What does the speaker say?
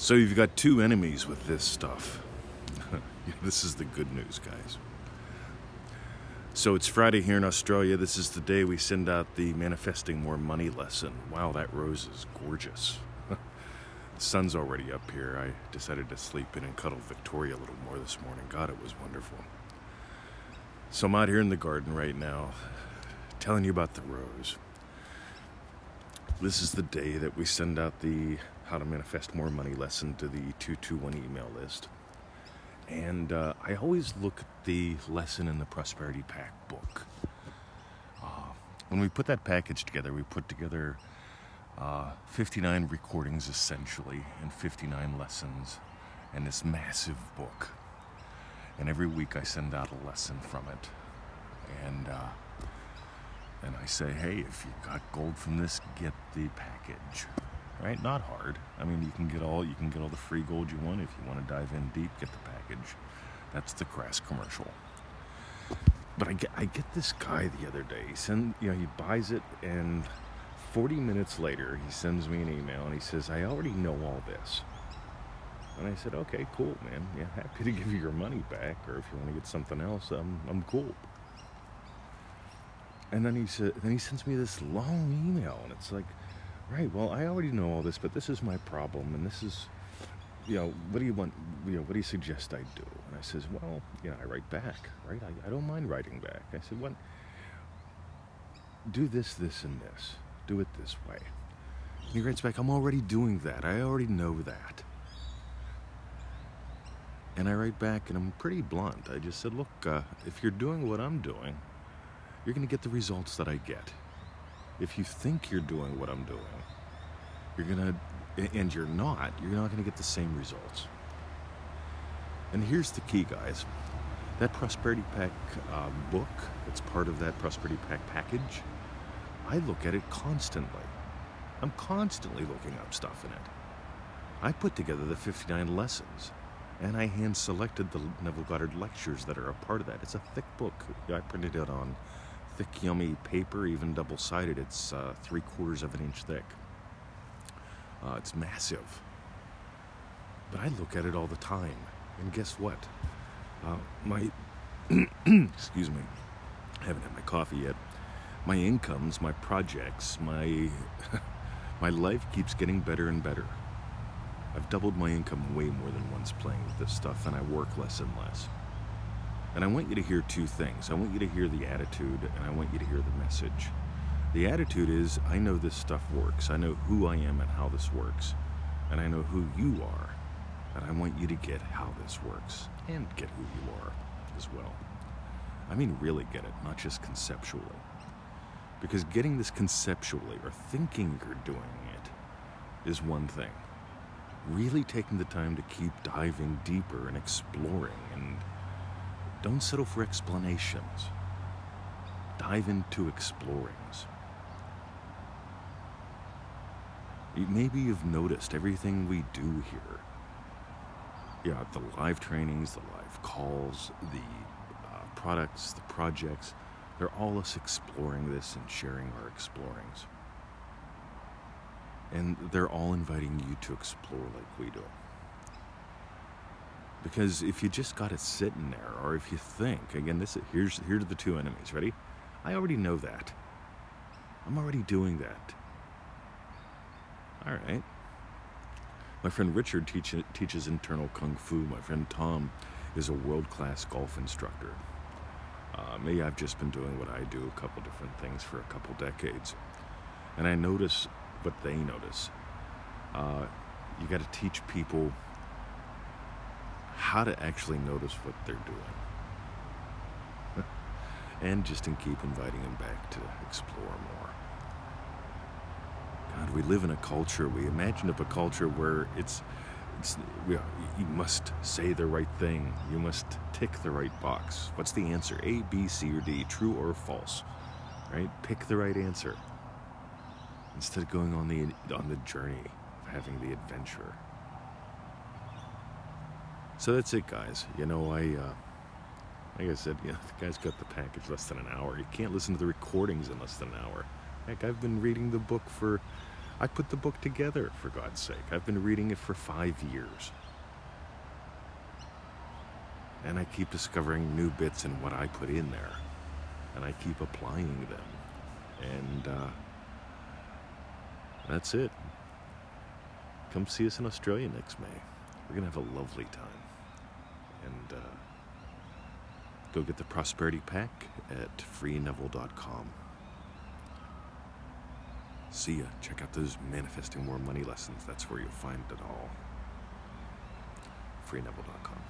So you've got two enemies with this stuff. this is the good news, guys. So it's Friday here in Australia. This is the day we send out the Manifesting More Money lesson. Wow, that rose is gorgeous. the sun's already up here. I decided to sleep in and cuddle Victoria a little more this morning. God, it was wonderful. So I'm out here in the garden right now telling you about the rose. This is the day that we send out the How to Manifest More Money lesson to the 221 email list. And uh, I always look at the lesson in the Prosperity Pack book. Uh, when we put that package together, we put together uh, 59 recordings essentially and 59 lessons and this massive book. And every week I send out a lesson from it. And uh, and I say, hey, if you got gold from this, get the package. Right? Not hard. I mean, you can get all you can get all the free gold you want. If you want to dive in deep, get the package. That's the crass commercial. But I get I get this guy the other day. He send you know he buys it and 40 minutes later he sends me an email and he says, I already know all this. And I said, okay, cool, man. Yeah, happy to give you your money back, or if you want to get something else, I'm, I'm cool. And then he said, then he sends me this long email, and it's like, right, well, I already know all this, but this is my problem, and this is, you know, what do you want, you know, what do you suggest I do? And I says, well, you know, I write back, right? I, I don't mind writing back. I said, what? Do this, this, and this. Do it this way. And he writes back, I'm already doing that. I already know that. And I write back, and I'm pretty blunt. I just said, look, uh, if you're doing what I'm doing, you're going to get the results that I get. If you think you're doing what I'm doing, you're going to, and you're not, you're not going to get the same results. And here's the key, guys. That Prosperity Pack uh, book, it's part of that Prosperity Pack package, I look at it constantly. I'm constantly looking up stuff in it. I put together the 59 lessons and I hand selected the Neville Goddard lectures that are a part of that. It's a thick book. I printed it on thick, yummy paper, even double sided. It's uh, three quarters of an inch thick. Uh, it's massive. But I look at it all the time. And guess what? Uh, my, excuse me, I haven't had my coffee yet. My incomes, my projects, my, my life keeps getting better and better. I've doubled my income way more than once playing with this stuff, and I work less and less. And I want you to hear two things. I want you to hear the attitude, and I want you to hear the message. The attitude is I know this stuff works. I know who I am and how this works. And I know who you are. And I want you to get how this works and get who you are as well. I mean, really get it, not just conceptually. Because getting this conceptually or thinking you're doing it is one thing really taking the time to keep diving deeper and exploring and don't settle for explanations. Dive into explorings. Maybe you've noticed everything we do here. Yeah, the live trainings, the live calls, the uh, products, the projects, they're all us exploring this and sharing our explorings. And they're all inviting you to explore like we do. Because if you just got it sitting there, or if you think, again, this here's here are the two enemies. Ready? I already know that. I'm already doing that. All right. My friend Richard teach, teaches internal kung fu. My friend Tom is a world-class golf instructor. Uh, me, I've just been doing what I do, a couple different things for a couple decades, and I notice what they notice. Uh, you got to teach people how to actually notice what they're doing. and just to keep inviting them back to explore more. God, we live in a culture, we imagine up a culture where it's, it's you must say the right thing, you must tick the right box. What's the answer? A, B, C, or D, true or false? Right? Pick the right answer instead of going on the on the journey of having the adventure. So that's it, guys. You know, I uh, like I said, you know, the guy's got the package less than an hour. You can't listen to the recordings in less than an hour. Heck, I've been reading the book for I put the book together, for God's sake. I've been reading it for five years. And I keep discovering new bits in what I put in there. And I keep applying them. And uh, that's it. Come see us in Australia next May. We're going to have a lovely time. And uh, go get the Prosperity Pack at freeneville.com. See ya. Check out those Manifesting More Money lessons. That's where you'll find it all. freeneville.com.